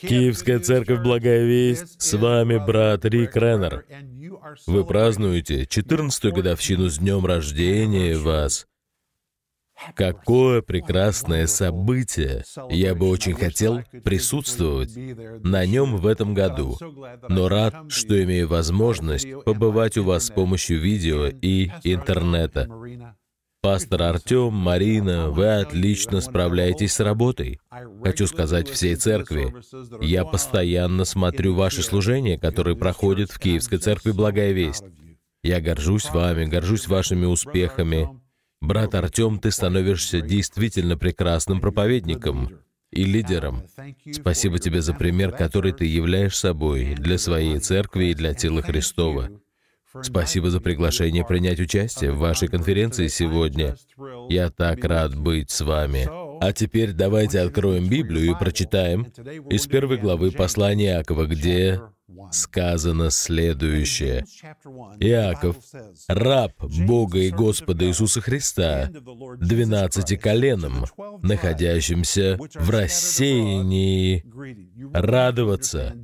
Киевская церковь Благая Весть, с вами брат Рик Реннер. Вы празднуете 14-ю годовщину с днем рождения вас. Какое прекрасное событие! Я бы очень хотел присутствовать на нем в этом году, но рад, что имею возможность побывать у вас с помощью видео и интернета. Пастор Артем, Марина, вы отлично справляетесь с работой. Хочу сказать всей церкви, я постоянно смотрю ваши служения, которые проходят в Киевской церкви «Благая весть». Я горжусь вами, горжусь вашими успехами. Брат Артем, ты становишься действительно прекрасным проповедником и лидером. Спасибо тебе за пример, который ты являешь собой для своей церкви и для тела Христова. Спасибо за приглашение принять участие в вашей конференции сегодня. Я так рад быть с вами. А теперь давайте откроем Библию и прочитаем из первой главы послания Иакова, где сказано следующее. Иаков, раб Бога и Господа Иисуса Христа, двенадцати коленам, находящимся в рассеянии, радоваться.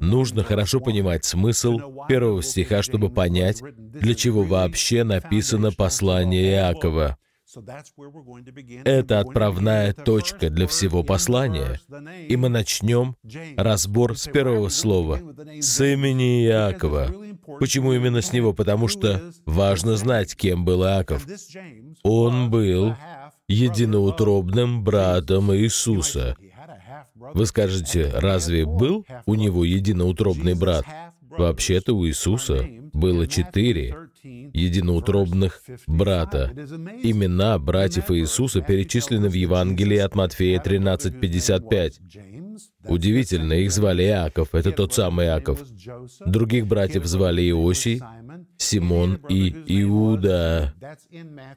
Нужно хорошо понимать смысл первого стиха, чтобы понять, для чего вообще написано послание Иакова. Это отправная точка для всего послания. И мы начнем разбор с первого слова, с имени Иакова. Почему именно с него? Потому что важно знать, кем был Иаков. Он был единоутробным братом Иисуса. Вы скажете, разве был у него единоутробный брат? Вообще-то у Иисуса было четыре единоутробных брата. Имена братьев Иисуса перечислены в Евангелии от Матфея 13:55. Удивительно, их звали Иаков, это тот самый Иаков. Других братьев звали Иосий, Симон и Иуда.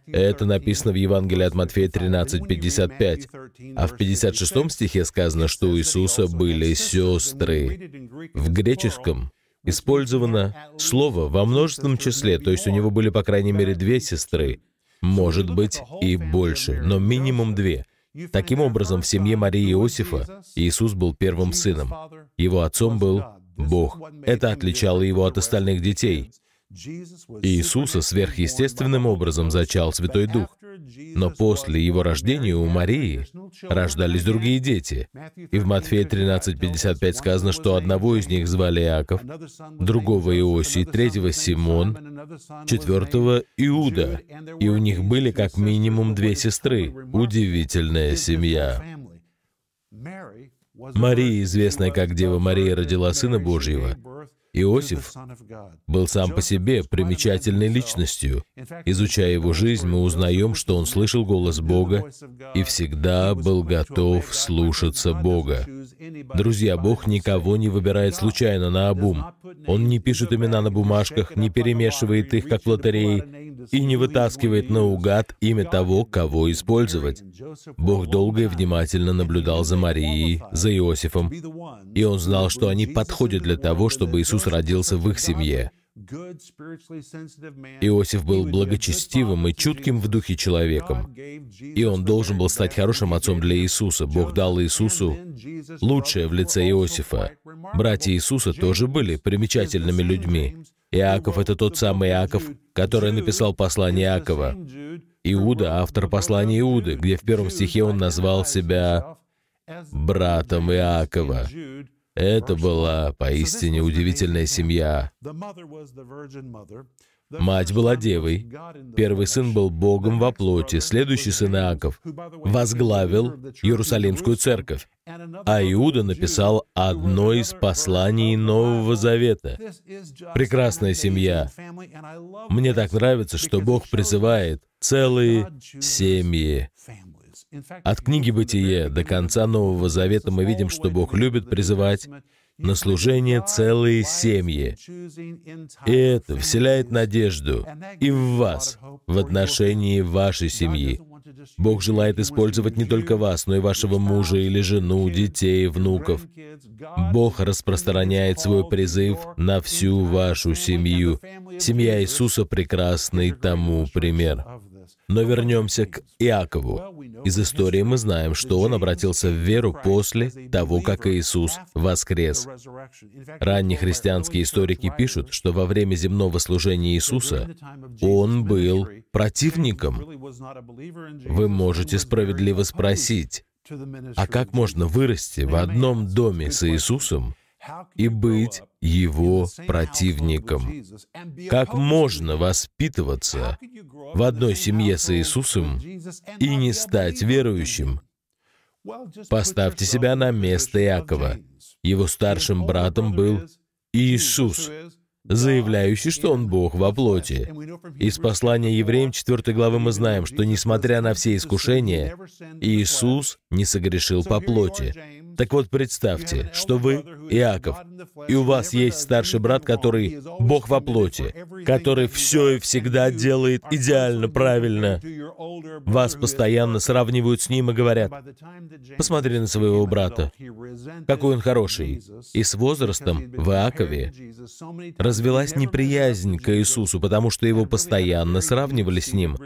Это написано в Евангелии от Матфея 13:55. А в 56 стихе сказано, что у Иисуса были сестры. В греческом использовано слово во множественном числе, то есть у него были, по крайней мере, две сестры, может быть, и больше, но минимум две. Таким образом, в семье Марии и Иосифа Иисус был первым сыном. Его отцом был Бог. Это отличало его от остальных детей. Иисуса сверхъестественным образом зачал Святой Дух. Но после его рождения у Марии рождались другие дети. И в Матфея 13:55 сказано, что одного из них звали Иаков, другого Иосий, третьего Симон, четвертого Иуда. И у них были как минимум две сестры. Удивительная семья. Мария, известная как Дева Мария, родила Сына Божьего, Иосиф был сам по себе примечательной личностью. Изучая его жизнь, мы узнаем, что он слышал голос Бога и всегда был готов слушаться Бога. Друзья, Бог никого не выбирает случайно на обум. Он не пишет имена на бумажках, не перемешивает их, как в лотерее, и не вытаскивает наугад имя того, кого использовать. Бог долго и внимательно наблюдал за Марией, за Иосифом, и он знал, что они подходят для того, чтобы Иисус родился в их семье. Иосиф был благочестивым и чутким в духе человеком, и он должен был стать хорошим отцом для Иисуса. Бог дал Иисусу лучшее в лице Иосифа. Братья Иисуса тоже были примечательными людьми. Иаков — это тот самый Иаков, который написал послание Иакова. Иуда — автор послания Иуды, где в первом стихе он назвал себя братом Иакова. Это была поистине удивительная семья. Мать была девой. Первый сын был Богом во плоти. Следующий сын Иаков возглавил Иерусалимскую церковь. А Иуда написал одно из посланий Нового Завета. Прекрасная семья. Мне так нравится, что Бог призывает целые семьи. От книги «Бытие» до конца Нового Завета мы видим, что Бог любит призывать на служение целые семьи. И это вселяет надежду и в вас, в отношении вашей семьи. Бог желает использовать не только вас, но и вашего мужа или жену, детей, внуков. Бог распространяет свой призыв на всю вашу семью. Семья Иисуса — прекрасный тому пример. Но вернемся к Иакову. Из истории мы знаем, что он обратился в веру после того, как Иисус воскрес. Ранние христианские историки пишут, что во время земного служения Иисуса он был противником. Вы можете справедливо спросить, а как можно вырасти в одном доме с Иисусом и быть его противником? Как можно воспитываться в одной семье с Иисусом и не стать верующим? Поставьте себя на место Иакова. Его старшим братом был Иисус, заявляющий, что он Бог во плоти. Из послания евреям 4 главы мы знаем, что, несмотря на все искушения, Иисус не согрешил по плоти. Так вот, представьте, что вы Иаков, и у вас есть старший брат, который Бог во плоти, который все и всегда делает идеально, правильно. Вас постоянно сравнивают с ним и говорят, посмотри на своего брата, какой он хороший. И с возрастом в Иакове развелась неприязнь к Иисусу, потому что его постоянно сравнивали с ним,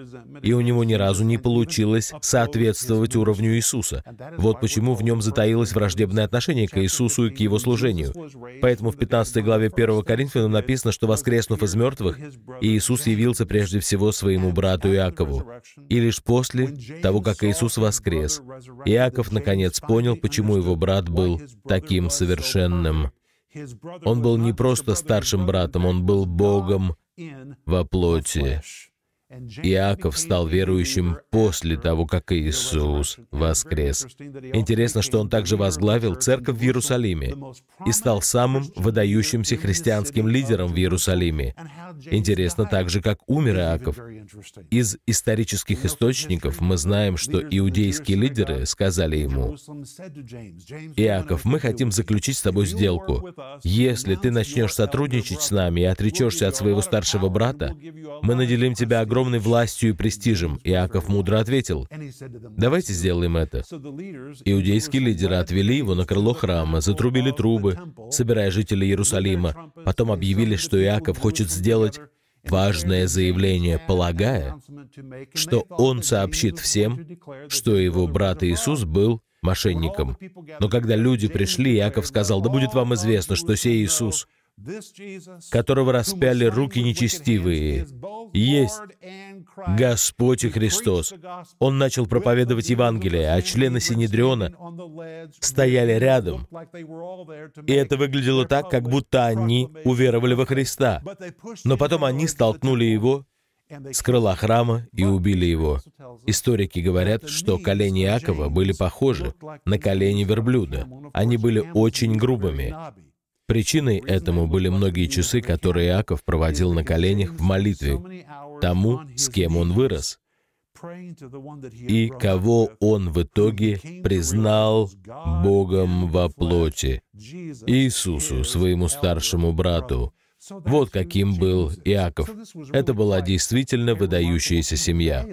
и у него ни разу не получилось соответствовать уровню Иисуса. Вот почему в нем затаилось враждебное отношение к Иисусу и к его служению. Поэтому в 15 главе 1 Коринфянам написано, что, воскреснув из мертвых, Иисус явился прежде всего своему брату Иакову. И лишь после того, как Иисус воскрес, Иаков наконец понял, почему его брат был таким совершенным. Он был не просто старшим братом, он был Богом во плоти. Иаков стал верующим после того, как Иисус воскрес. Интересно, что он также возглавил церковь в Иерусалиме и стал самым выдающимся христианским лидером в Иерусалиме. Интересно также, как умер Иаков. Из исторических источников мы знаем, что иудейские лидеры сказали ему, «Иаков, мы хотим заключить с тобой сделку. Если ты начнешь сотрудничать с нами и отречешься от своего старшего брата, мы наделим тебя огромным огромной властью и престижем. Иаков мудро ответил, «Давайте сделаем это». Иудейские лидеры отвели его на крыло храма, затрубили трубы, собирая жителей Иерусалима. Потом объявили, что Иаков хочет сделать важное заявление, полагая, что он сообщит всем, что его брат Иисус был мошенником. Но когда люди пришли, Иаков сказал, «Да будет вам известно, что сей Иисус, которого распяли руки нечестивые, есть Господь и Христос. Он начал проповедовать Евангелие, а члены Синедриона стояли рядом. И это выглядело так, как будто они уверовали во Христа. Но потом они столкнули его с крыла храма и убили его. Историки говорят, что колени Иакова были похожи на колени верблюда. Они были очень грубыми. Причиной этому были многие часы, которые Иаков проводил на коленях в молитве тому, с кем он вырос, и кого он в итоге признал Богом во плоти, Иисусу, своему старшему брату, вот каким был Иаков. Это была действительно выдающаяся семья.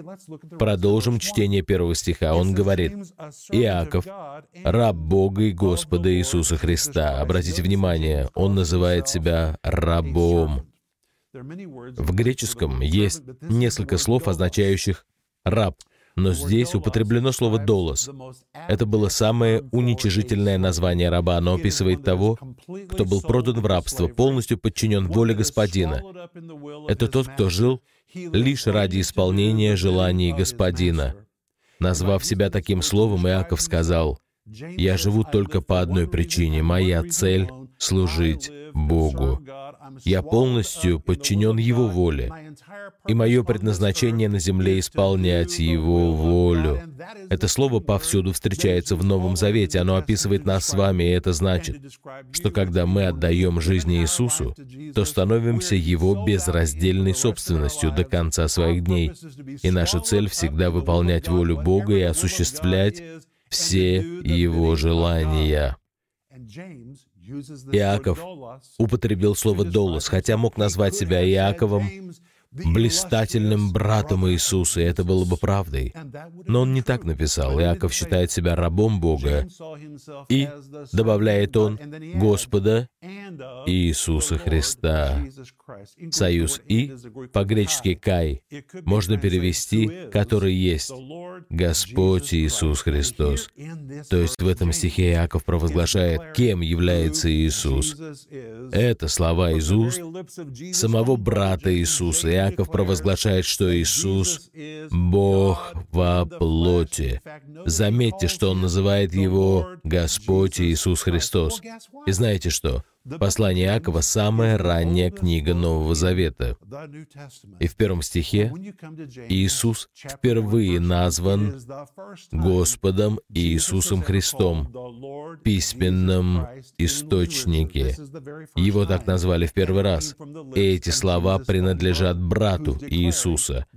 Продолжим чтение первого стиха. Он говорит, «Иаков, раб Бога и Господа Иисуса Христа». Обратите внимание, он называет себя рабом. В греческом есть несколько слов, означающих «раб», но здесь употреблено слово «долос». Это было самое уничижительное название раба. Оно описывает того, кто был продан в рабство, полностью подчинен воле господина. Это тот, кто жил лишь ради исполнения желаний господина. Назвав себя таким словом, Иаков сказал, «Я живу только по одной причине. Моя цель — служить Богу. Я полностью подчинен Его воле, и мое предназначение на земле — исполнять Его волю. Это слово повсюду встречается в Новом Завете, оно описывает нас с вами, и это значит, что когда мы отдаем жизнь Иисусу, то становимся Его безраздельной собственностью до конца своих дней. И наша цель всегда выполнять волю Бога и осуществлять все Его желания. Иаков употребил слово «долос», хотя мог назвать себя Иаковом, блистательным братом Иисуса, и это было бы правдой. Но он не так написал. Иаков считает себя рабом Бога. И, добавляет он, Господа Иисуса Христа. Союз «и» по-гречески «кай» можно перевести «который есть» Господь Иисус Христос. То есть в этом стихе Иаков провозглашает, кем является Иисус. Это слова из уст самого брата Иисуса. Иаков провозглашает, что Иисус — Бог во плоти. Заметьте, что он называет его Господь Иисус Христос. И знаете что? Послание Иакова — самая ранняя книга Нового Завета. И в первом стихе Иисус впервые назван Господом Иисусом Христом в письменном источнике. Его так назвали в первый раз. И эти слова принадлежат брату Иисуса.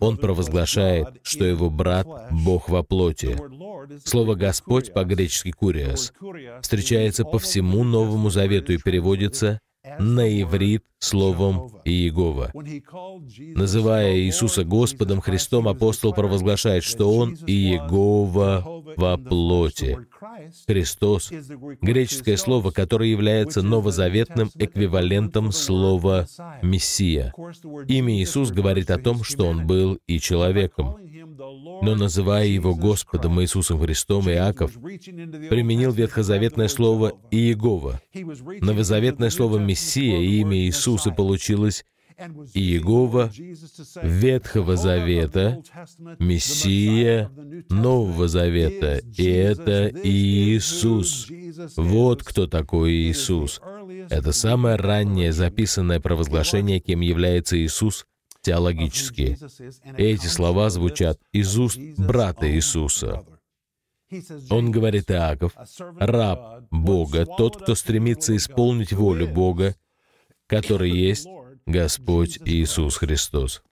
Он провозглашает, что его брат — Бог во плоти. Слово «Господь» по-гречески «куриас» встречается по всему Новому Завету переводится на иврит словом Иегова. Называя Иисуса Господом Христом, апостол провозглашает, что Он Иегова во плоти. Христос — греческое слово, которое является новозаветным эквивалентом слова «Мессия». Имя Иисус говорит о том, что Он был и человеком. Но называя Его Господом Иисусом Христом, Иаков применил ветхозаветное слово «Иегова». Новозаветное слово «Мессия» и имя Иисуса получилось Иегова Ветхого Завета, Мессия Нового Завета, и это Иисус. Вот кто такой Иисус. Это самое раннее записанное провозглашение, кем является Иисус теологически. Эти слова звучат из уст брата Иисуса. Он говорит Иаков, раб Бога, тот, кто стремится исполнить волю Бога, который есть Господь Иисус Христос.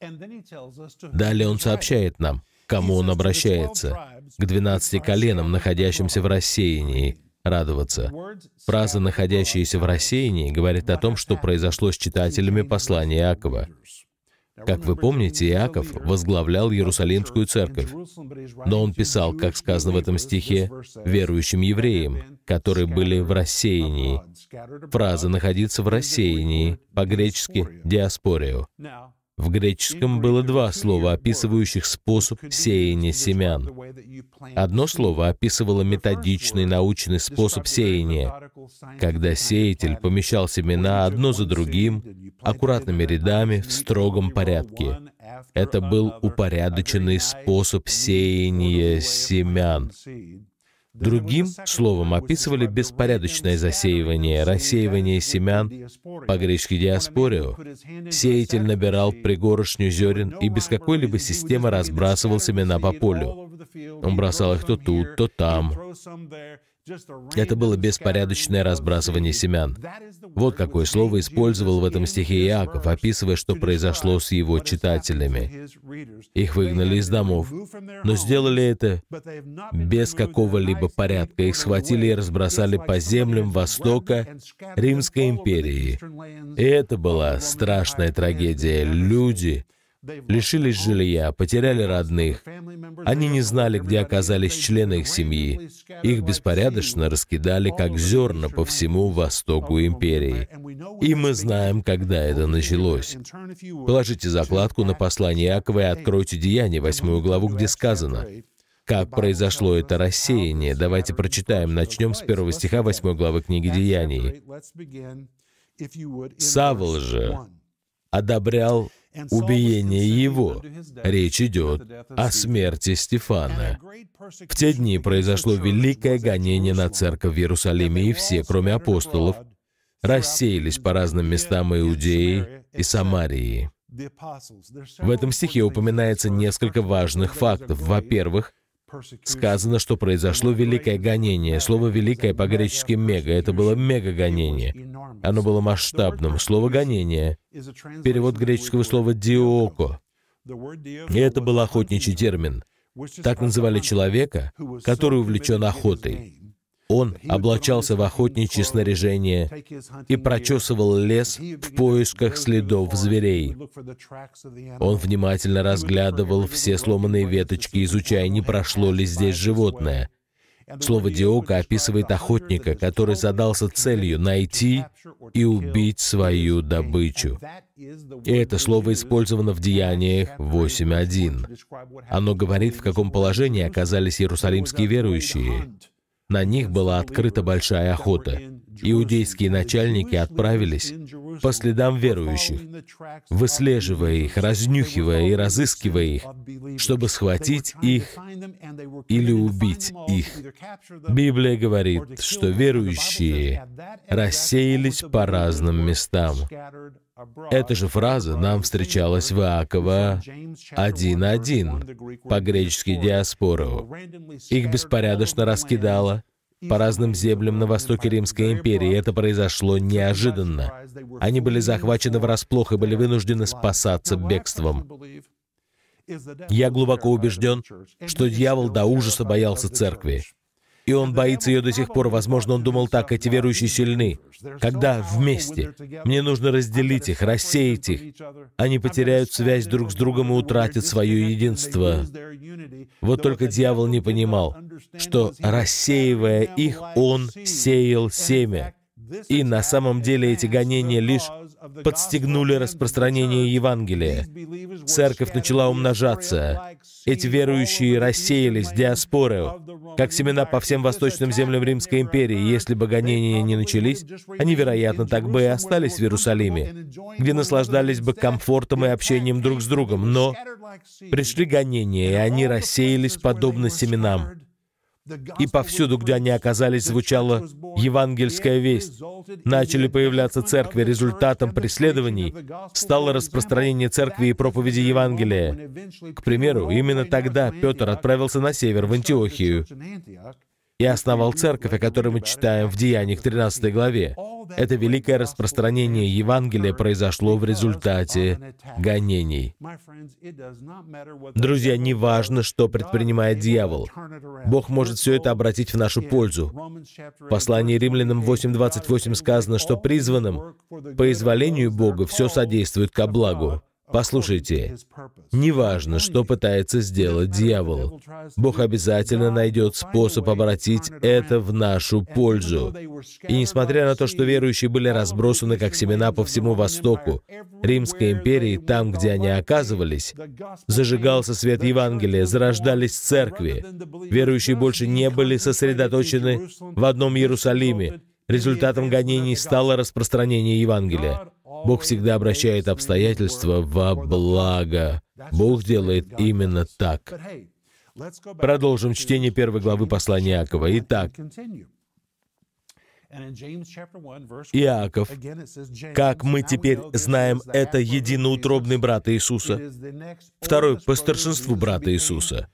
Далее Он сообщает нам, кому Он обращается, к двенадцати коленам, находящимся в рассеянии, радоваться. Фраза, находящаяся в рассеянии, говорит о том, что произошло с читателями послания Иакова. Как вы помните, Иаков возглавлял Иерусалимскую церковь, но он писал, как сказано в этом стихе, верующим евреям, которые были в рассеянии. Фраза «находиться в рассеянии» по-гречески «диаспорио». В греческом было два слова, описывающих способ сеяния семян. Одно слово описывало методичный научный способ сеяния, когда сеятель помещал семена одно за другим, аккуратными рядами, в строгом порядке. Это был упорядоченный способ сеяния семян. Другим словом описывали беспорядочное засеивание, рассеивание семян, по-гречески диаспорио. Сеятель набирал пригорошню зерен и без какой-либо системы разбрасывал семена по полю. Он бросал их то тут, то там. Это было беспорядочное разбрасывание семян. Вот какое слово использовал в этом стихе Иаков, описывая, что произошло с его читателями. Их выгнали из домов, но сделали это без какого-либо порядка. Их схватили и разбросали по землям Востока Римской империи. И это была страшная трагедия. Люди лишились жилья, потеряли родных. Они не знали, где оказались члены их семьи. Их беспорядочно раскидали, как зерна, по всему востоку империи. И мы знаем, когда это началось. Положите закладку на послание Иакова и откройте Деяние, восьмую главу, где сказано, как произошло это рассеяние. Давайте прочитаем. Начнем с первого стиха восьмой главы книги Деяний. Савл же одобрял убиение его. Речь идет о смерти Стефана. В те дни произошло великое гонение на церковь в Иерусалиме, и все, кроме апостолов, рассеялись по разным местам Иудеи и Самарии. В этом стихе упоминается несколько важных фактов. Во-первых, сказано, что произошло великое гонение. Слово «великое» по-гречески «мега» — это было мега-гонение. Оно было масштабным. Слово «гонение» — перевод греческого слова «диоко». И это был охотничий термин. Так называли человека, который увлечен охотой. Он облачался в охотничье снаряжение и прочесывал лес в поисках следов зверей. Он внимательно разглядывал все сломанные веточки, изучая, не прошло ли здесь животное. Слово «диока» описывает охотника, который задался целью найти и убить свою добычу. И это слово использовано в Деяниях 8.1. Оно говорит, в каком положении оказались иерусалимские верующие. На них была открыта большая охота. Иудейские начальники отправились по следам верующих, выслеживая их, разнюхивая и разыскивая их, чтобы схватить их или убить их. Библия говорит, что верующие рассеялись по разным местам. Эта же фраза нам встречалась в Иакова 1.1, по-гречески «диаспору». Их беспорядочно раскидало по разным землям на востоке Римской империи. Это произошло неожиданно. Они были захвачены врасплох и были вынуждены спасаться бегством. Я глубоко убежден, что дьявол до ужаса боялся церкви. И он боится ее до сих пор. Возможно, он думал так, эти верующие сильны. Когда вместе, мне нужно разделить их, рассеять их. Они потеряют связь друг с другом и утратят свое единство. Вот только дьявол не понимал, что, рассеивая их, он сеял семя. И на самом деле эти гонения лишь подстегнули распространение Евангелия. Церковь начала умножаться. Эти верующие рассеялись, диаспоры, как семена по всем восточным землям Римской империи. Если бы гонения не начались, они, вероятно, так бы и остались в Иерусалиме, где наслаждались бы комфортом и общением друг с другом. Но пришли гонения, и они рассеялись подобно семенам. И повсюду, где они оказались, звучала евангельская весть. Начали появляться церкви. Результатом преследований стало распространение церкви и проповеди Евангелия. К примеру, именно тогда Петр отправился на север, в Антиохию, и основал церковь, о которой мы читаем в Деяниях 13 главе. Это великое распространение Евангелия произошло в результате гонений. Друзья, не важно, что предпринимает дьявол. Бог может все это обратить в нашу пользу. В послании римлянам 8.28 сказано, что призванным по изволению Бога все содействует ко благу. Послушайте, неважно, что пытается сделать дьявол, Бог обязательно найдет способ обратить это в нашу пользу. И несмотря на то, что верующие были разбросаны как семена по всему Востоку, Римской империи, там, где они оказывались, зажигался свет Евангелия, зарождались церкви. Верующие больше не были сосредоточены в одном Иерусалиме. Результатом гонений стало распространение Евангелия. Бог всегда обращает обстоятельства во благо. Бог делает именно так. Продолжим чтение первой главы послания Иакова. Итак, Иаков, как мы теперь знаем, это единоутробный брат Иисуса, второй по старшинству брата Иисуса.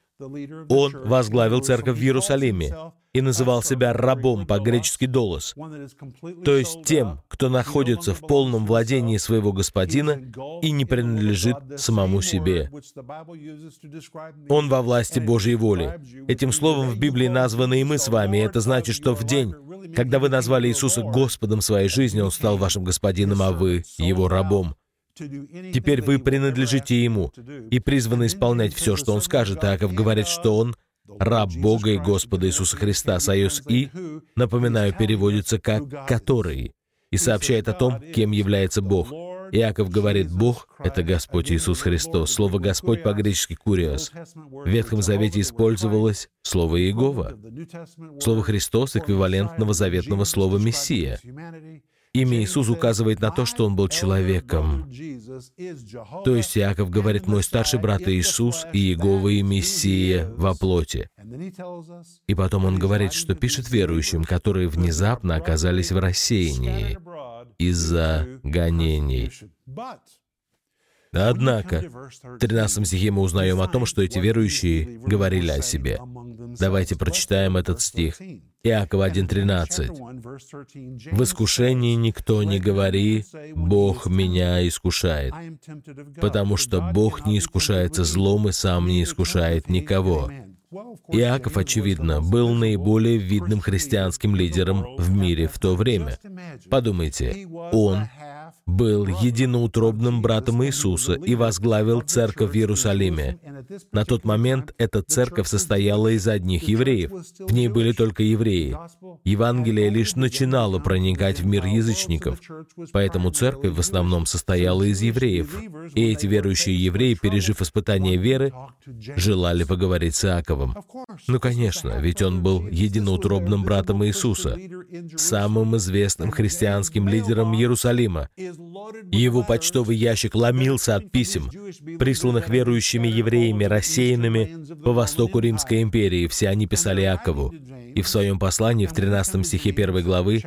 Он возглавил церковь в Иерусалиме и называл себя рабом, по-гречески «долос», то есть тем, кто находится в полном владении своего господина и не принадлежит самому себе. Он во власти Божьей воли. Этим словом в Библии названы и мы с вами, и это значит, что в день, когда вы назвали Иисуса Господом своей жизни, Он стал вашим господином, а вы — Его рабом. Теперь вы принадлежите Ему и призваны исполнять все, что Он скажет. Иаков говорит, что Он раб Бога и Господа Иисуса Христа. Союз «и», напоминаю, переводится как «который» и сообщает о том, кем является Бог. Иаков говорит, Бог — это Господь Иисус Христос. Слово «Господь» по-гречески «куриос». В Ветхом Завете использовалось слово «Иегова». Слово «Христос» эквивалент новозаветного слова «Мессия». Имя Иисус указывает на то, что Он был человеком. То есть Иаков говорит, мой старший брат Иисус и Иегова и Мессия во плоти. И потом он говорит, что пишет верующим, которые внезапно оказались в рассеянии из-за гонений. Однако, в 13 стихе мы узнаем о том, что эти верующие говорили о себе. Давайте прочитаем этот стих. Иакова 1.13. «В искушении никто не говори, Бог меня искушает, потому что Бог не искушается злом и сам не искушает никого. Иаков, очевидно, был наиболее видным христианским лидером в мире в то время. Подумайте, он был единоутробным братом Иисуса и возглавил церковь в Иерусалиме. На тот момент эта церковь состояла из одних евреев. В ней были только евреи. Евангелие лишь начинало проникать в мир язычников. Поэтому церковь в основном состояла из евреев. И эти верующие евреи, пережив испытание веры, желали поговорить с Иаковом. Ну, конечно, ведь он был единоутробным братом Иисуса, самым известным христианским лидером Иерусалима. Его почтовый ящик ломился от писем, присланных верующими евреями, рассеянными по востоку Римской империи. Все они писали Иакову. И в своем послании в 13 стихе 1 главы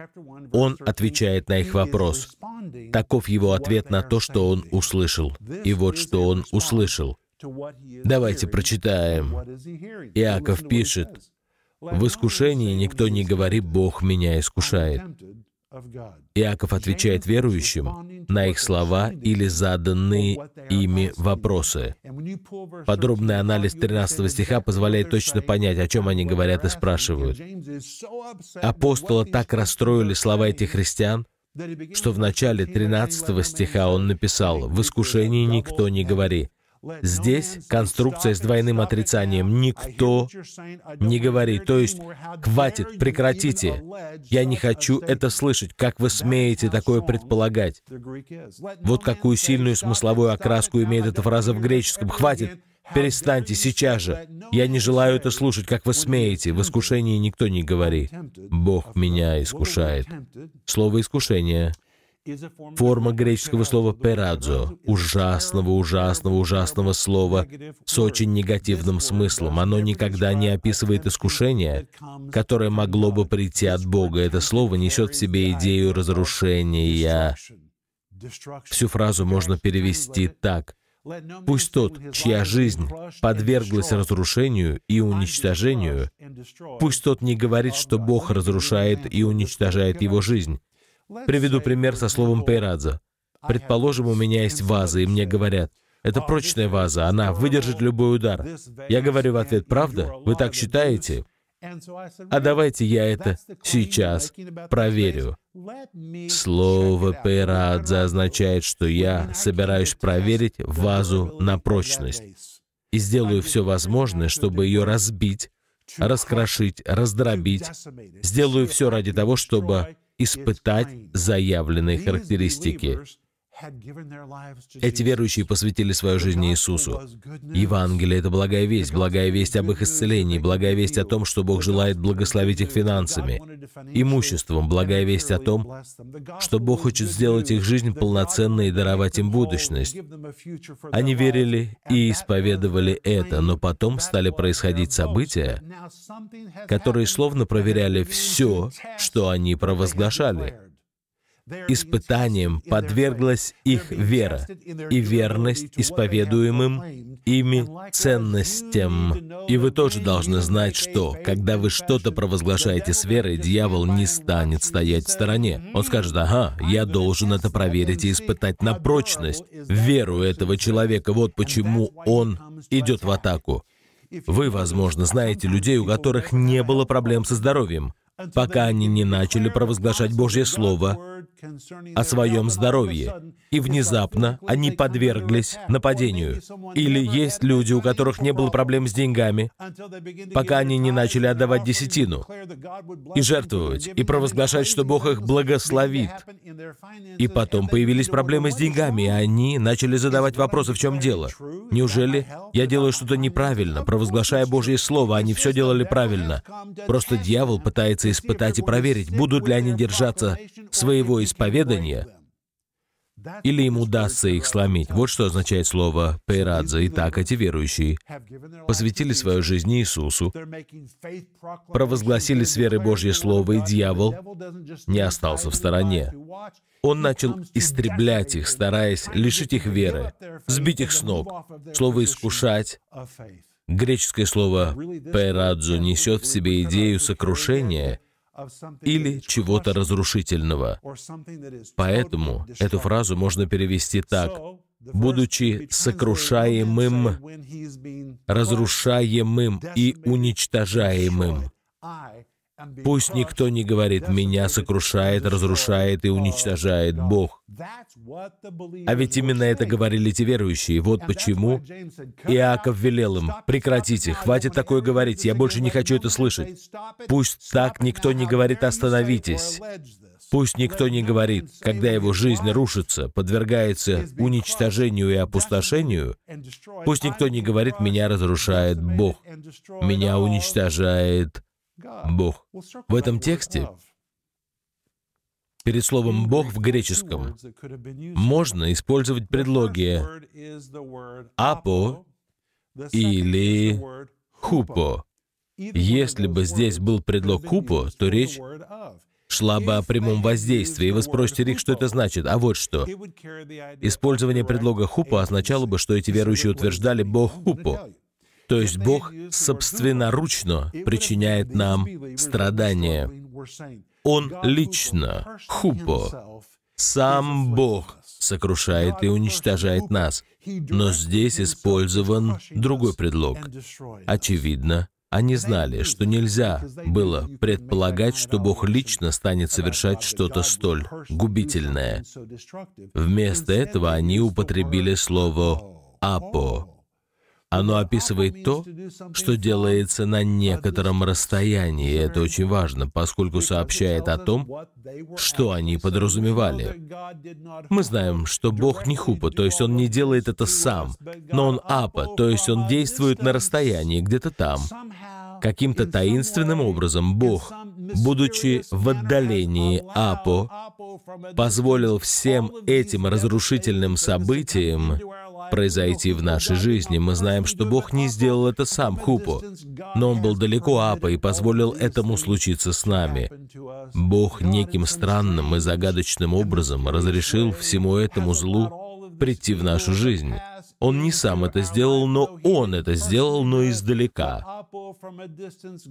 он отвечает на их вопрос. Таков его ответ на то, что он услышал. И вот что он услышал. Давайте прочитаем. Иаков пишет, «В искушении никто не говорит, Бог меня искушает». Иаков отвечает верующим на их слова или заданные ими вопросы. Подробный анализ 13 стиха позволяет точно понять, о чем они говорят и спрашивают. Апостола так расстроили слова этих христиан, что в начале 13 стиха он написал «В искушении никто не говори». Здесь конструкция с двойным отрицанием. Никто не говорит. То есть, хватит, прекратите. Я не хочу это слышать. Как вы смеете такое предполагать? Вот какую сильную смысловую окраску имеет эта фраза в греческом. Хватит, перестаньте сейчас же. Я не желаю это слушать, как вы смеете. В искушении никто не говорит. Бог меня искушает. Слово «искушение» Форма греческого слова «перадзо» — ужасного, ужасного, ужасного слова с очень негативным смыслом. Оно никогда не описывает искушение, которое могло бы прийти от Бога. Это слово несет в себе идею разрушения. Всю фразу можно перевести так. Пусть тот, чья жизнь подверглась разрушению и уничтожению, пусть тот не говорит, что Бог разрушает и уничтожает его жизнь. Приведу пример со словом «пейрадза». Предположим, у меня есть ваза, и мне говорят, это прочная ваза, она выдержит любой удар. Я говорю в ответ, правда? Вы так считаете? А давайте я это сейчас проверю. Слово «пейрадза» означает, что я собираюсь проверить вазу на прочность и сделаю все возможное, чтобы ее разбить, раскрошить, раздробить. Сделаю все ради того, чтобы испытать заявленные характеристики. Эти верующие посвятили свою жизнь Иисусу. Евангелие — это благая весть, благая весть об их исцелении, благая весть о том, что Бог желает благословить их финансами, имуществом, благая весть о том, что Бог хочет сделать их жизнь полноценной и даровать им будущность. Они верили и исповедовали это, но потом стали происходить события, которые словно проверяли все, что они провозглашали. Испытанием подверглась их вера и верность исповедуемым ими ценностям. И вы тоже должны знать, что, когда вы что-то провозглашаете с верой, дьявол не станет стоять в стороне. Он скажет, ага, я должен это проверить и испытать на прочность веру этого человека. Вот почему он идет в атаку. Вы, возможно, знаете людей, у которых не было проблем со здоровьем, пока они не начали провозглашать Божье Слово о своем здоровье, и внезапно они подверглись нападению. Или есть люди, у которых не было проблем с деньгами, пока они не начали отдавать десятину и жертвовать, и провозглашать, что Бог их благословит. И потом появились проблемы с деньгами, и они начали задавать вопросы, в чем дело. Неужели я делаю что-то неправильно, провозглашая Божье Слово, они все делали правильно? Просто дьявол пытается испытать и проверить, будут ли они держаться своего исповедания, или им удастся их сломить. Вот что означает слово «пейрадзе». Итак, эти верующие посвятили свою жизнь Иисусу, провозгласили с верой Божье Слово, и дьявол не остался в стороне. Он начал истреблять их, стараясь лишить их веры, сбить их с ног. Слово «искушать» Греческое слово «пейрадзо» несет в себе идею сокрушения или чего-то разрушительного. Поэтому эту фразу можно перевести так. будучи сокрушаемым, разрушаемым и уничтожаемым. Пусть никто не говорит, меня сокрушает, разрушает и уничтожает Бог. А ведь именно это говорили те верующие. Вот почему Иаков велел им, прекратите, хватит такое говорить, я больше не хочу это слышать. Пусть так никто не говорит, остановитесь. Пусть никто не говорит, когда его жизнь рушится, подвергается уничтожению и опустошению, пусть никто не говорит, меня разрушает Бог, меня уничтожает Бог. В этом тексте перед словом «Бог» в греческом можно использовать предлоги «апо» или «хупо». Если бы здесь был предлог «хупо», то речь шла бы о прямом воздействии. И вы спросите, Рик, что это значит? А вот что. Использование предлога «хупа» означало бы, что эти верующие утверждали «Бог хупо», то есть Бог собственноручно причиняет нам страдания. Он лично, хупо, сам Бог сокрушает и уничтожает нас. Но здесь использован другой предлог. Очевидно, они знали, что нельзя было предполагать, что Бог лично станет совершать что-то столь губительное. Вместо этого они употребили слово «апо», оно описывает то, что делается на некотором расстоянии, и это очень важно, поскольку сообщает о том, что они подразумевали. Мы знаем, что Бог не хупа, то есть Он не делает это сам, но Он апа, то есть Он действует на расстоянии, где-то там. Каким-то таинственным образом Бог, будучи в отдалении апо, позволил всем этим разрушительным событиям произойти в нашей жизни. Мы знаем, что Бог не сделал это сам, Хупо, но Он был далеко Апа и позволил этому случиться с нами. Бог неким странным и загадочным образом разрешил всему этому злу прийти в нашу жизнь. Он не сам это сделал, но Он это сделал, но издалека.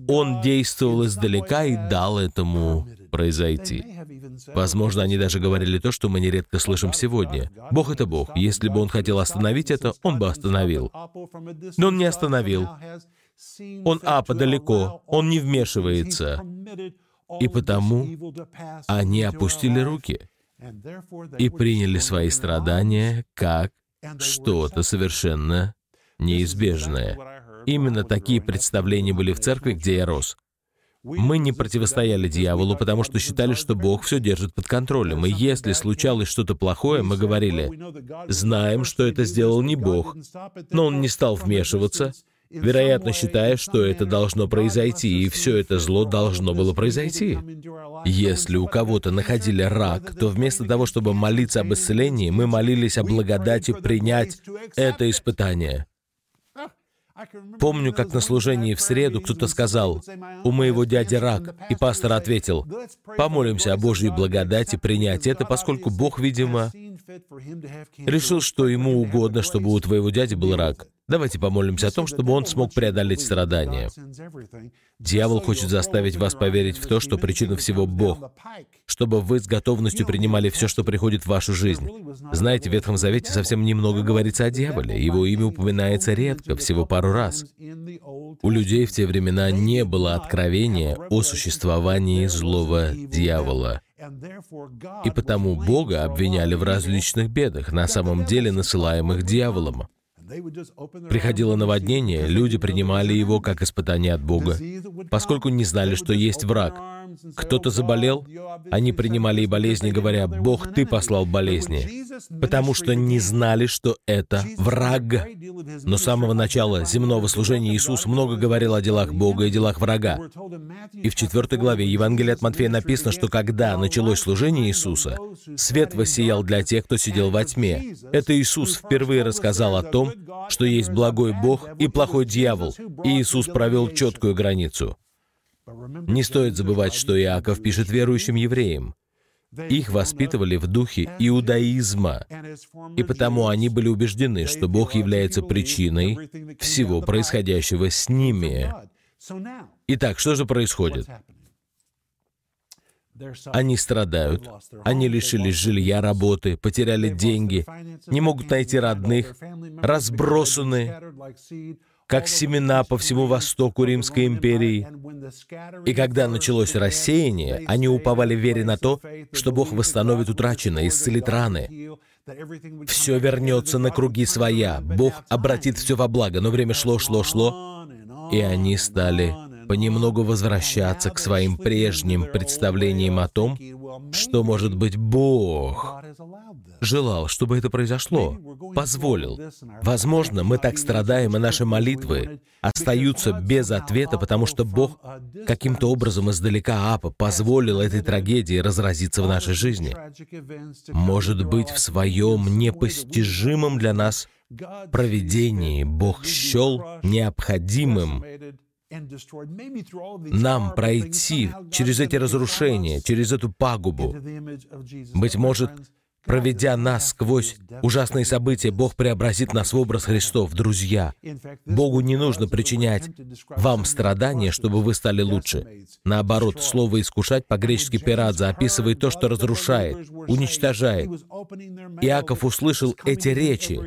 Он действовал издалека и дал этому произойти. Возможно, они даже говорили то, что мы нередко слышим сегодня. Бог — это Бог. Если бы Он хотел остановить это, Он бы остановил. Но Он не остановил. Он апа далеко, Он не вмешивается. И потому они опустили руки и приняли свои страдания как что-то совершенно неизбежное. Именно такие представления были в церкви, где я рос. Мы не противостояли дьяволу, потому что считали, что Бог все держит под контролем. И если случалось что-то плохое, мы говорили, знаем, что это сделал не Бог, но Он не стал вмешиваться, вероятно, считая, что это должно произойти, и все это зло должно было произойти. Если у кого-то находили рак, то вместо того, чтобы молиться об исцелении, мы молились о благодати принять это испытание. Помню, как на служении в среду кто-то сказал, «У моего дяди рак», и пастор ответил, «Помолимся о Божьей благодати принять это, поскольку Бог, видимо, решил, что ему угодно, чтобы у твоего дяди был рак. Давайте помолимся о том, чтобы он смог преодолеть страдания. Дьявол хочет заставить вас поверить в то, что причина всего Бог, чтобы вы с готовностью принимали все, что приходит в вашу жизнь. Знаете, в Ветхом Завете совсем немного говорится о дьяволе. Его имя упоминается редко, всего пару раз. У людей в те времена не было откровения о существовании злого дьявола. И потому Бога обвиняли в различных бедах, на самом деле насылаемых дьяволом. Приходило наводнение, люди принимали его как испытание от Бога, поскольку не знали, что есть враг. Кто-то заболел, они принимали и болезни, говоря, «Бог, Ты послал болезни», потому что не знали, что это враг. Но с самого начала земного служения Иисус много говорил о делах Бога и делах врага. И в четвертой главе Евангелия от Матфея написано, что когда началось служение Иисуса, свет воссиял для тех, кто сидел во тьме. Это Иисус впервые рассказал о том, что есть благой Бог и плохой дьявол, и Иисус провел четкую границу. Не стоит забывать, что Иаков пишет верующим евреям. Их воспитывали в духе иудаизма, и потому они были убеждены, что Бог является причиной всего происходящего с ними. Итак, что же происходит? Они страдают, они лишились жилья, работы, потеряли деньги, не могут найти родных, разбросаны, как семена по всему востоку Римской империи. И когда началось рассеяние, они уповали в вере на то, что Бог восстановит утраченное, исцелит раны. Все вернется на круги своя, Бог обратит все во благо. Но время шло, шло, шло, и они стали понемногу возвращаться к своим прежним представлениям о том, что, может быть, Бог желал, чтобы это произошло, позволил. Возможно, мы так страдаем, и наши молитвы остаются без ответа, потому что Бог каким-то образом издалека Апа позволил этой трагедии разразиться в нашей жизни. Может быть, в своем непостижимом для нас проведении Бог счел необходимым нам пройти через эти разрушения, через эту пагубу. Быть может, Проведя нас сквозь ужасные события, Бог преобразит нас в образ Христов, друзья. Богу не нужно причинять вам страдания, чтобы вы стали лучше. Наоборот, слово «искушать» по-гречески «пирадза» описывает то, что разрушает, уничтожает. Иаков услышал эти речи,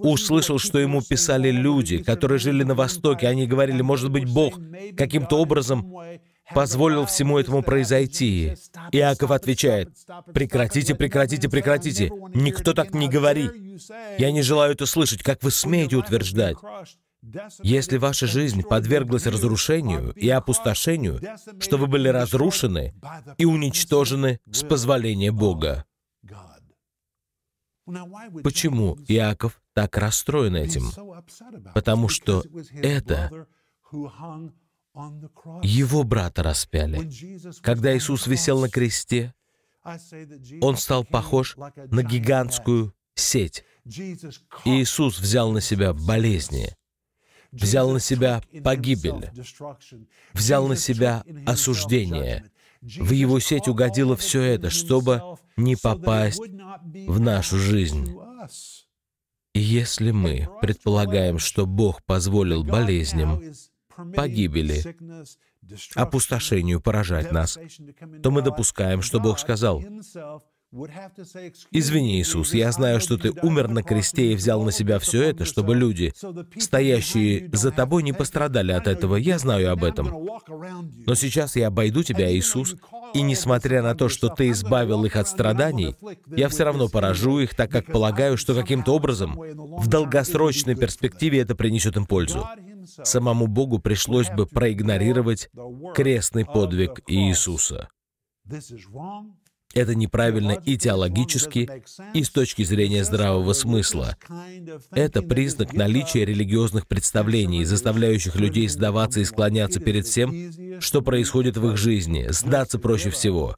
услышал, что ему писали люди, которые жили на Востоке. Они говорили, может быть, Бог каким-то образом позволил всему этому произойти. Иаков отвечает, «Прекратите, прекратите, прекратите! Никто так не говорит! Я не желаю это слышать, как вы смеете утверждать!» Если ваша жизнь подверглась разрушению и опустошению, что вы были разрушены и уничтожены с позволения Бога. Почему Иаков так расстроен этим? Потому что это его брата распяли. Когда Иисус висел на кресте, он стал похож на гигантскую сеть. Иисус взял на себя болезни, взял на себя погибель, взял на себя осуждение. В его сеть угодило все это, чтобы не попасть в нашу жизнь. И если мы предполагаем, что Бог позволил болезням, погибели, опустошению поражать нас, то мы допускаем, что Бог сказал, «Извини, Иисус, я знаю, что Ты умер на кресте и взял на себя все это, чтобы люди, стоящие за Тобой, не пострадали от этого. Я знаю об этом. Но сейчас я обойду Тебя, Иисус, и несмотря на то, что Ты избавил их от страданий, я все равно поражу их, так как полагаю, что каким-то образом в долгосрочной перспективе это принесет им пользу самому Богу пришлось бы проигнорировать крестный подвиг Иисуса. Это неправильно и теологически, и с точки зрения здравого смысла. Это признак наличия религиозных представлений, заставляющих людей сдаваться и склоняться перед всем, что происходит в их жизни. Сдаться проще всего.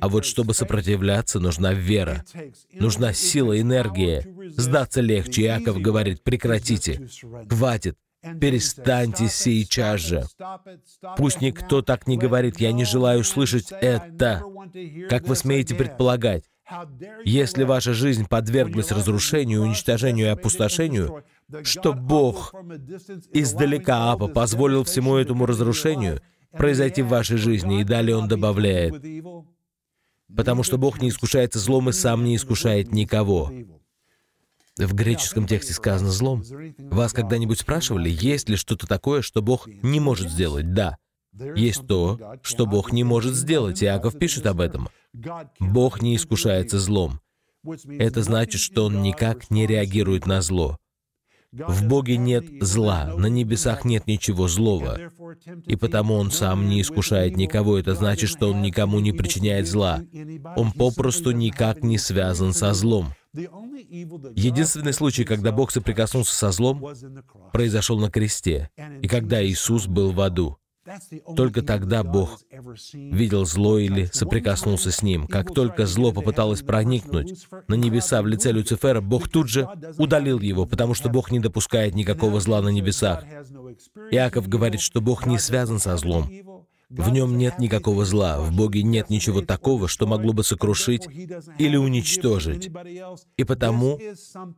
А вот чтобы сопротивляться, нужна вера, нужна сила, энергия. Сдаться легче. Иаков говорит, прекратите, хватит, Перестаньте сейчас же. Пусть никто так не говорит, я не желаю слышать это. Как вы смеете предполагать? Если ваша жизнь подверглась разрушению, уничтожению и опустошению, что Бог издалека Апа позволил всему этому разрушению произойти в вашей жизни, и далее Он добавляет, потому что Бог не искушается злом и сам не искушает никого. В греческом тексте сказано «злом». Вас когда-нибудь спрашивали, есть ли что-то такое, что Бог не может сделать? Да. Есть то, что Бог не может сделать. Иаков пишет об этом. Бог не искушается злом. Это значит, что Он никак не реагирует на зло. В Боге нет зла, на небесах нет ничего злого, и потому Он сам не искушает никого. Это значит, что Он никому не причиняет зла. Он попросту никак не связан со злом. Единственный случай, когда Бог соприкоснулся со злом, произошел на кресте, и когда Иисус был в аду. Только тогда Бог видел зло или соприкоснулся с ним. Как только зло попыталось проникнуть на небеса в лице Люцифера, Бог тут же удалил его, потому что Бог не допускает никакого зла на небесах. Иаков говорит, что Бог не связан со злом. В нем нет никакого зла, в Боге нет ничего такого, что могло бы сокрушить или уничтожить. И потому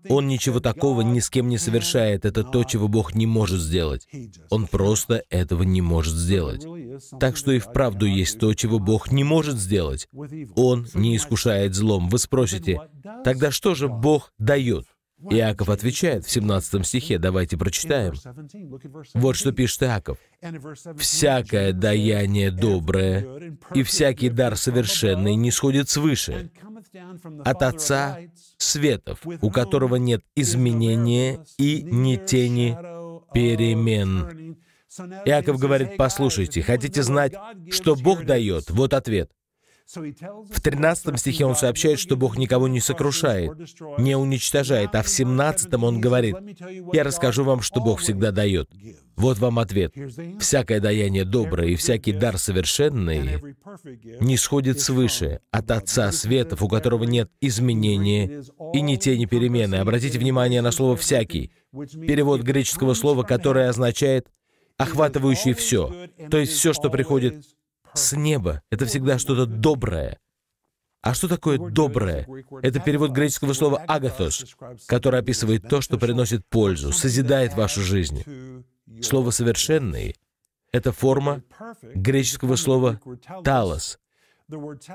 Он ничего такого ни с кем не совершает. Это то, чего Бог не может сделать. Он просто этого не может сделать. Так что и вправду есть то, чего Бог не может сделать. Он не искушает злом. Вы спросите, тогда что же Бог дает? Иаков отвечает в 17 стихе, давайте прочитаем. Вот что пишет Иаков. «Всякое даяние доброе и всякий дар совершенный не сходит свыше, от Отца Светов, у которого нет изменения и ни тени перемен». Иаков говорит, послушайте, хотите знать, что Бог дает? Вот ответ. В 13 стихе он сообщает, что Бог никого не сокрушает, не уничтожает, а в 17 он говорит, «Я расскажу вам, что Бог всегда дает». Вот вам ответ. «Всякое даяние доброе и всякий дар совершенный не сходит свыше от Отца Светов, у которого нет изменения и ни тени перемены». Обратите внимание на слово «всякий». Перевод греческого слова, которое означает «охватывающий все», то есть все, что приходит с неба. Это всегда что-то доброе. А что такое доброе? Это перевод греческого слова «агатос», который описывает то, что приносит пользу, созидает вашу жизнь. Слово «совершенный» — это форма греческого слова «талос».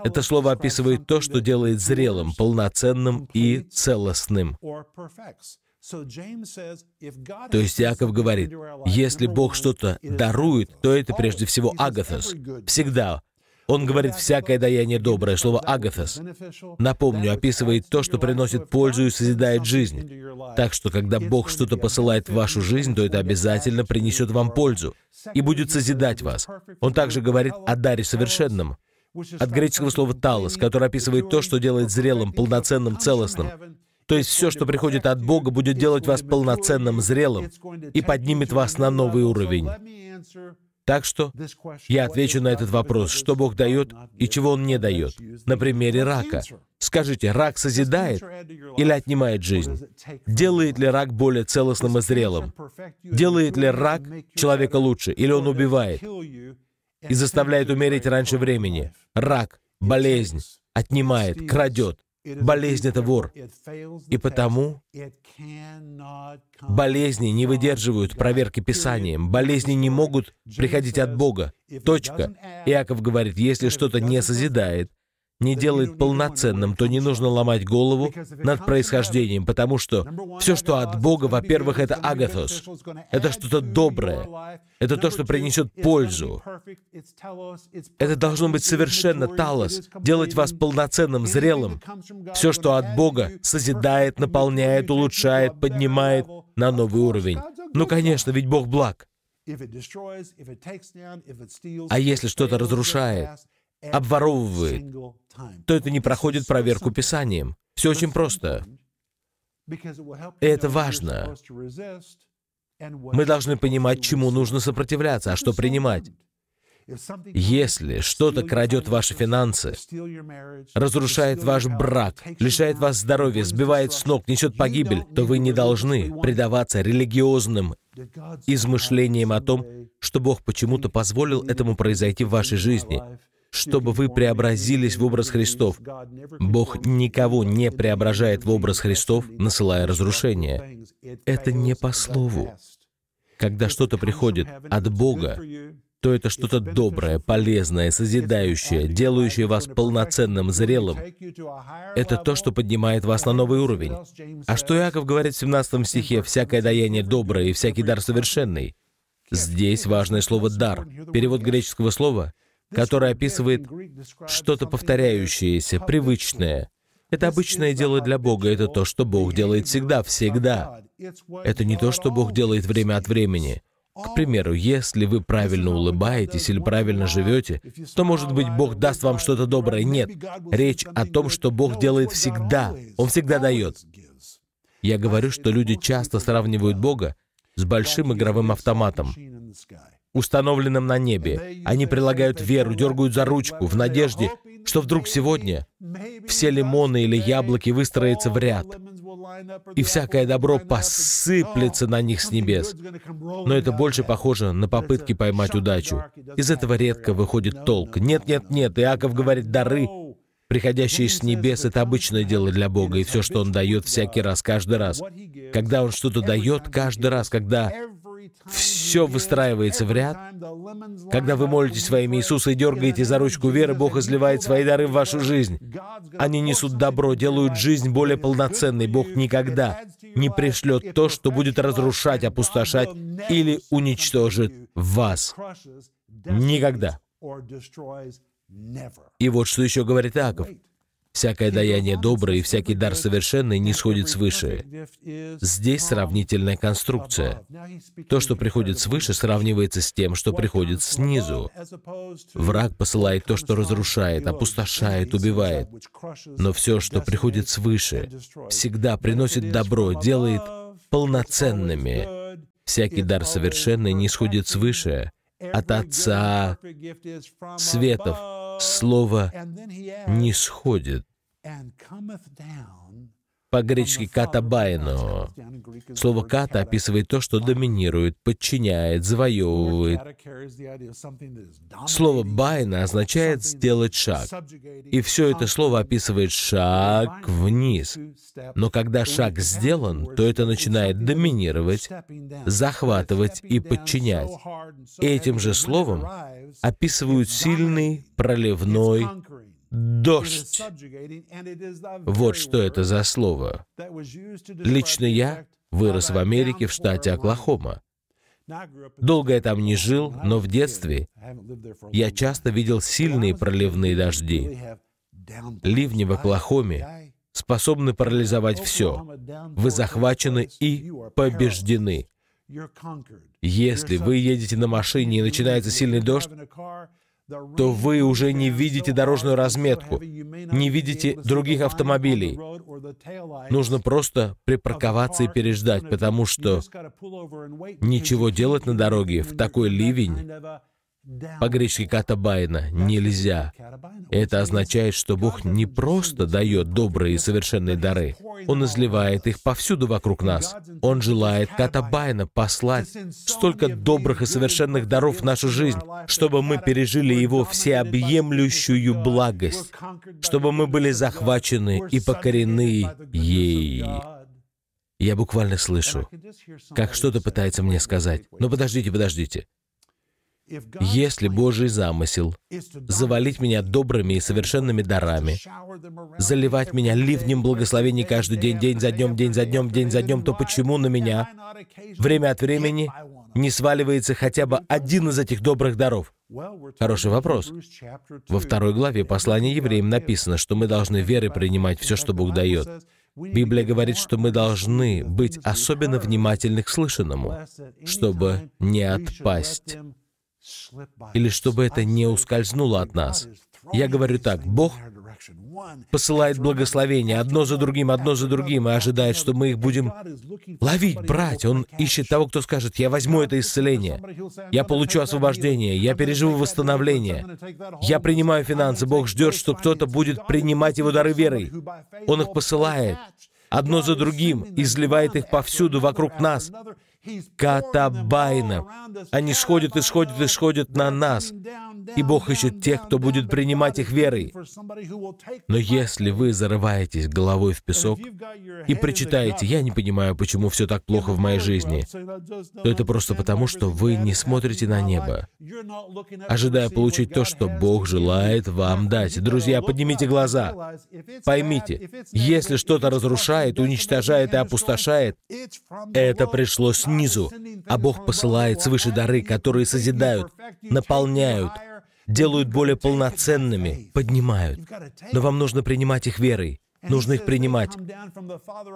Это слово описывает то, что делает зрелым, полноценным и целостным. То есть Иаков говорит, если Бог что-то дарует, то это прежде всего агатос. Всегда. Он говорит «всякое даяние доброе». Слово «агатос», напомню, описывает то, что приносит пользу и созидает жизнь. Так что, когда Бог что-то посылает в вашу жизнь, то это обязательно принесет вам пользу и будет созидать вас. Он также говорит о даре совершенном, от греческого слова «талос», которое описывает то, что делает зрелым, полноценным, целостным. То есть все, что приходит от Бога, будет делать вас полноценным, зрелым и поднимет вас на новый уровень. Так что я отвечу на этот вопрос, что Бог дает и чего Он не дает. На примере рака. Скажите, рак созидает или отнимает жизнь? Делает ли рак более целостным и зрелым? Делает ли рак человека лучше или он убивает и заставляет умереть раньше времени? Рак, болезнь, отнимает, крадет. Болезнь — это вор. И потому болезни не выдерживают проверки Писанием. Болезни не могут приходить от Бога. Точка. Иаков говорит, если что-то не созидает, не делает полноценным, то не нужно ломать голову над происхождением, потому что все, что от Бога, во-первых, это агатос. Это что-то доброе. Это то, что принесет пользу. Это должно быть совершенно талос, делать вас полноценным, зрелым. Все, что от Бога, созидает, наполняет, улучшает, поднимает на новый уровень. Ну, конечно, ведь Бог благ. А если что-то разрушает, обворовывает, то это не проходит проверку Писанием. Все очень просто. И это важно. Мы должны понимать, чему нужно сопротивляться, а что принимать. Если что-то крадет ваши финансы, разрушает ваш брак, лишает вас здоровья, сбивает с ног, несет погибель, то вы не должны предаваться религиозным измышлениям о том, что Бог почему-то позволил этому произойти в вашей жизни чтобы вы преобразились в образ Христов. Бог никого не преображает в образ Христов, насылая разрушение. Это не по слову. Когда что-то приходит от Бога, то это что-то доброе, полезное, созидающее, делающее вас полноценным, зрелым. Это то, что поднимает вас на новый уровень. А что Иаков говорит в 17 стихе «всякое даяние доброе и всякий дар совершенный»? Здесь важное слово «дар». Перевод греческого слова который описывает что-то повторяющееся, привычное. Это обычное дело для Бога, это то, что Бог делает всегда, всегда. Это не то, что Бог делает время от времени. К примеру, если вы правильно улыбаетесь или правильно живете, то, может быть, Бог даст вам что-то доброе. Нет, речь о том, что Бог делает всегда. Он всегда дает. Я говорю, что люди часто сравнивают Бога с большим игровым автоматом установленным на небе. Они прилагают веру, дергают за ручку, в надежде, что вдруг сегодня все лимоны или яблоки выстроятся в ряд. и всякое добро посыплется на них с небес. Но это больше похоже на попытки поймать удачу. Из этого редко выходит толк. Нет, нет, нет, Иаков говорит, дары, приходящие с небес, это обычное дело для Бога, и все, что Он дает всякий раз, каждый раз. Когда Он что-то дает, каждый раз, когда все выстраивается в ряд. Когда вы молитесь во имя Иисуса и дергаете за ручку веры, Бог изливает свои дары в вашу жизнь. Они несут добро, делают жизнь более полноценной. Бог никогда не пришлет то, что будет разрушать, опустошать или уничтожит вас. Никогда. И вот что еще говорит Иаков. Всякое даяние доброе и всякий дар совершенный не сходит свыше. Здесь сравнительная конструкция. То, что приходит свыше, сравнивается с тем, что приходит снизу. Враг посылает то, что разрушает, опустошает, убивает. Но все, что приходит свыше, всегда приносит добро, делает полноценными. Всякий дар совершенный не сходит свыше, от Отца Светов, слово не сходит. По-гречески «катабайно». Слово «ката» описывает то, что доминирует, подчиняет, завоевывает. Слово «байна» означает «сделать шаг». И все это слово описывает шаг вниз. Но когда шаг сделан, то это начинает доминировать, захватывать и подчинять. Этим же словом описывают сильный проливной дождь. Вот что это за слово. Лично я вырос в Америке в штате Оклахома. Долго я там не жил, но в детстве я часто видел сильные проливные дожди. Ливни в Оклахоме способны парализовать все. Вы захвачены и побеждены. Если вы едете на машине и начинается сильный дождь, то вы уже не видите дорожную разметку, не видите других автомобилей. Нужно просто припарковаться и переждать, потому что ничего делать на дороге в такой ливень по-гречески «катабайна» — «нельзя». Это означает, что Бог не просто дает добрые и совершенные дары, Он изливает их повсюду вокруг нас. Он желает «катабайна» послать столько добрых и совершенных даров в нашу жизнь, чтобы мы пережили Его всеобъемлющую благость, чтобы мы были захвачены и покорены ей. Я буквально слышу, как что-то пытается мне сказать. Но подождите, подождите. Если Божий замысел завалить меня добрыми и совершенными дарами, заливать меня ливнем благословений каждый день, день за днем, день за днем, день за днем, то почему на меня время от времени не сваливается хотя бы один из этих добрых даров? Хороший вопрос. Во второй главе послания евреям написано, что мы должны верой принимать все, что Бог дает. Библия говорит, что мы должны быть особенно внимательны к слышанному, чтобы не отпасть или чтобы это не ускользнуло от нас. Я говорю так, Бог посылает благословения одно за другим, одно за другим, и ожидает, что мы их будем ловить, брать. Он ищет того, кто скажет, я возьму это исцеление, я получу освобождение, я переживу восстановление, я принимаю финансы. Бог ждет, что кто-то будет принимать его дары верой. Он их посылает одно за другим, изливает их повсюду вокруг нас. Катабайна. Они сходят и сходят и сходят на нас. И Бог ищет тех, кто будет принимать их верой. Но если вы зарываетесь головой в песок и прочитаете, «Я не понимаю, почему все так плохо в моей жизни», то это просто потому, что вы не смотрите на небо, ожидая получить то, что Бог желает вам дать. Друзья, поднимите глаза. Поймите, если что-то разрушает, уничтожает и опустошает, это пришло снизу, а Бог посылает свыше дары, которые созидают, наполняют, делают более полноценными, поднимают. Но вам нужно принимать их верой. Нужно их принимать.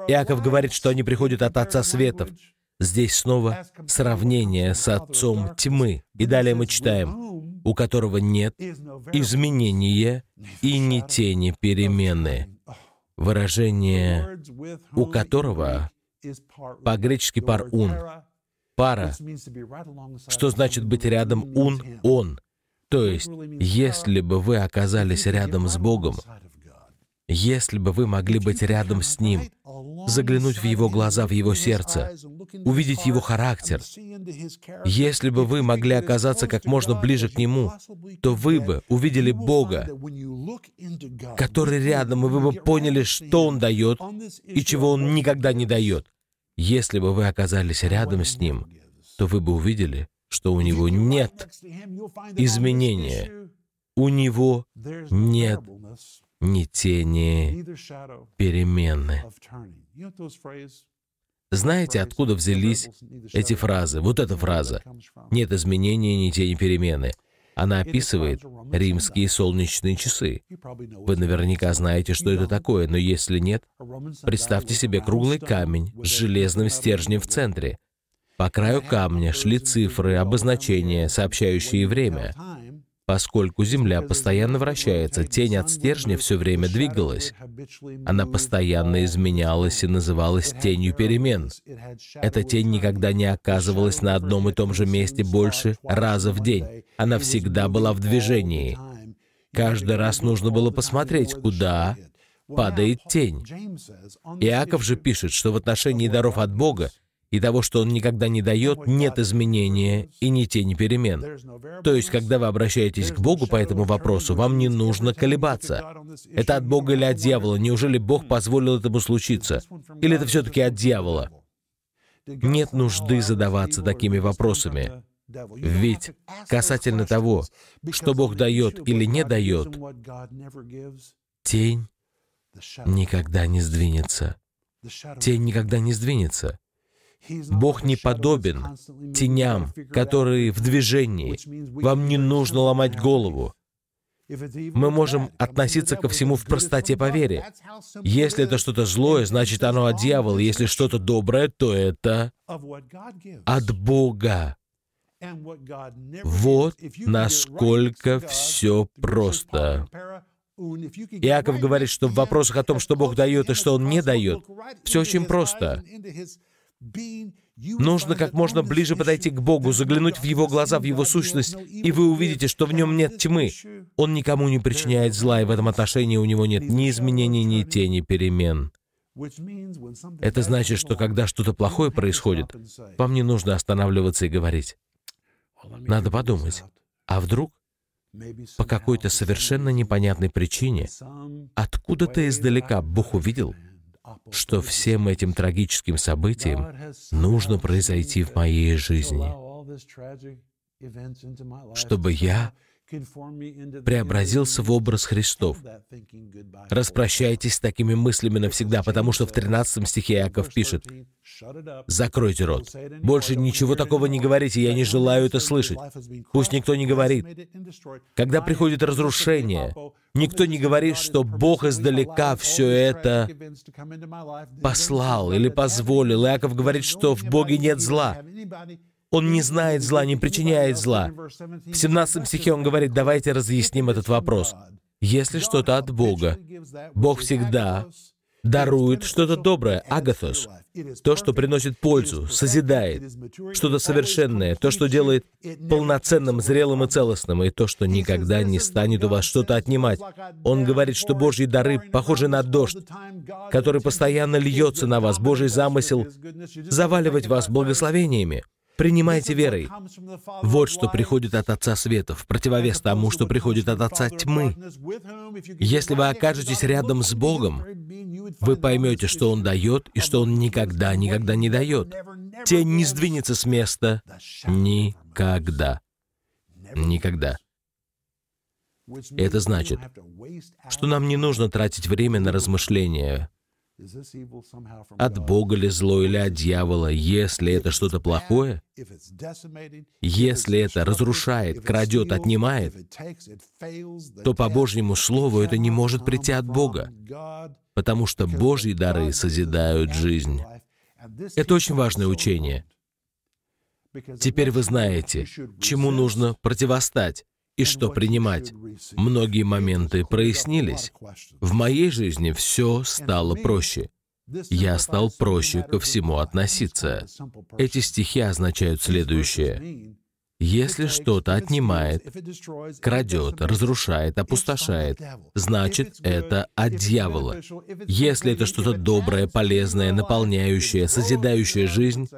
Иаков говорит, что они приходят от Отца Светов. Здесь снова сравнение с Отцом Тьмы. И далее мы читаем, у которого нет изменения и ни тени перемены. Выражение «у которого» по-гречески «парун». Пара, что значит быть рядом «ун», «он». То есть, если бы вы оказались рядом с Богом, если бы вы могли быть рядом с Ним, заглянуть в его глаза, в его сердце, увидеть его характер. Если бы вы могли оказаться как можно ближе к нему, то вы бы увидели Бога, который рядом, и вы бы поняли, что Он дает и чего Он никогда не дает. Если бы вы оказались рядом с Ним, то вы бы увидели, что у Него нет изменения, у Него нет ни тени перемены. Знаете, откуда взялись эти фразы? Вот эта фраза. Нет изменения, ни тени перемены. Она описывает римские солнечные часы. Вы наверняка знаете, что это такое, но если нет, представьте себе круглый камень с железным стержнем в центре. По краю камня шли цифры, обозначения, сообщающие время. Поскольку Земля постоянно вращается, тень от стержня все время двигалась. Она постоянно изменялась и называлась тенью перемен. Эта тень никогда не оказывалась на одном и том же месте больше раза в день. Она всегда была в движении. Каждый раз нужно было посмотреть, куда падает тень. Иаков же пишет, что в отношении даров от Бога и того, что Он никогда не дает, нет изменения и ни тени перемен. То есть, когда вы обращаетесь к Богу по этому вопросу, вам не нужно колебаться. Это от Бога или от дьявола? Неужели Бог позволил этому случиться? Или это все-таки от дьявола? Нет нужды задаваться такими вопросами. Ведь касательно того, что Бог дает или не дает, тень никогда не сдвинется. Тень никогда не сдвинется. Бог не подобен теням, которые в движении. Вам не нужно ломать голову. Мы можем относиться ко всему в простоте по вере. Если это что-то злое, значит оно от дьявола. Если что-то доброе, то это от Бога. Вот насколько все просто. Иаков говорит, что в вопросах о том, что Бог дает и что Он не дает, все очень просто. Нужно как можно ближе подойти к Богу, заглянуть в Его глаза, в Его сущность, и вы увидите, что в нем нет тьмы. Он никому не причиняет зла, и в этом отношении у него нет ни изменений, ни тени перемен. Это значит, что когда что-то плохое происходит, вам не нужно останавливаться и говорить. Надо подумать, а вдруг по какой-то совершенно непонятной причине откуда-то издалека Бог увидел, что всем этим трагическим событиям нужно произойти в моей жизни, чтобы я преобразился в образ Христов. Распрощайтесь с такими мыслями навсегда, потому что в 13 стихе Иаков пишет, «Закройте рот. Больше ничего такого не говорите, я не желаю это слышать. Пусть никто не говорит. Когда приходит разрушение, никто не говорит, что Бог издалека все это послал или позволил. Иаков говорит, что в Боге нет зла. Он не знает зла, не причиняет зла. В 17 стихе он говорит, давайте разъясним этот вопрос. Если что-то от Бога, Бог всегда дарует что-то доброе, агатос, то, что приносит пользу, созидает, что-то совершенное, то, что делает полноценным, зрелым и целостным, и то, что никогда не станет у вас что-то отнимать. Он говорит, что Божьи дары похожи на дождь, который постоянно льется на вас, Божий замысел заваливать вас благословениями. Принимайте верой. Вот что приходит от Отца Света, в противовес тому, что приходит от Отца Тьмы. Если вы окажетесь рядом с Богом, вы поймете, что Он дает и что Он никогда, никогда не дает. Тень не сдвинется с места. Никогда. Никогда. Это значит, что нам не нужно тратить время на размышления, от Бога ли зло или от дьявола, если это что-то плохое, если это разрушает, крадет, отнимает, то по Божьему Слову это не может прийти от Бога, потому что Божьи дары созидают жизнь. Это очень важное учение. Теперь вы знаете, чему нужно противостать и что принимать. Многие моменты прояснились. В моей жизни все стало проще. Я стал проще ко всему относиться. Эти стихи означают следующее. Если что-то отнимает, крадет, разрушает, опустошает, значит, это от дьявола. Если это что-то доброе, полезное, наполняющее, созидающее жизнь,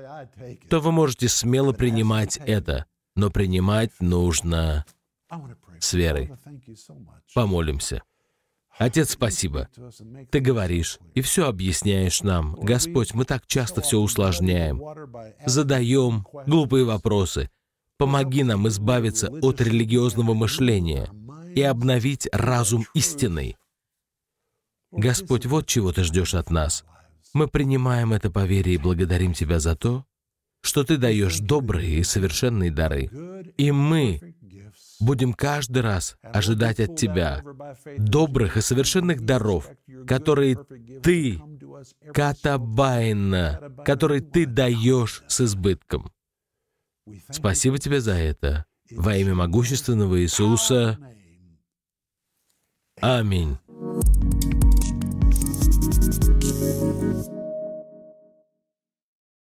то вы можете смело принимать это, но принимать нужно с верой. Помолимся. Отец, спасибо. Ты говоришь и все объясняешь нам. Господь, мы так часто все усложняем, задаем глупые вопросы. Помоги нам избавиться от религиозного мышления и обновить разум истинный. Господь, вот чего Ты ждешь от нас. Мы принимаем это по вере и благодарим Тебя за то, что Ты даешь добрые и совершенные дары. И мы будем каждый раз ожидать от Тебя добрых и совершенных даров, которые Ты, катабайна, которые Ты даешь с избытком. Спасибо Тебе за это. Во имя могущественного Иисуса. Аминь.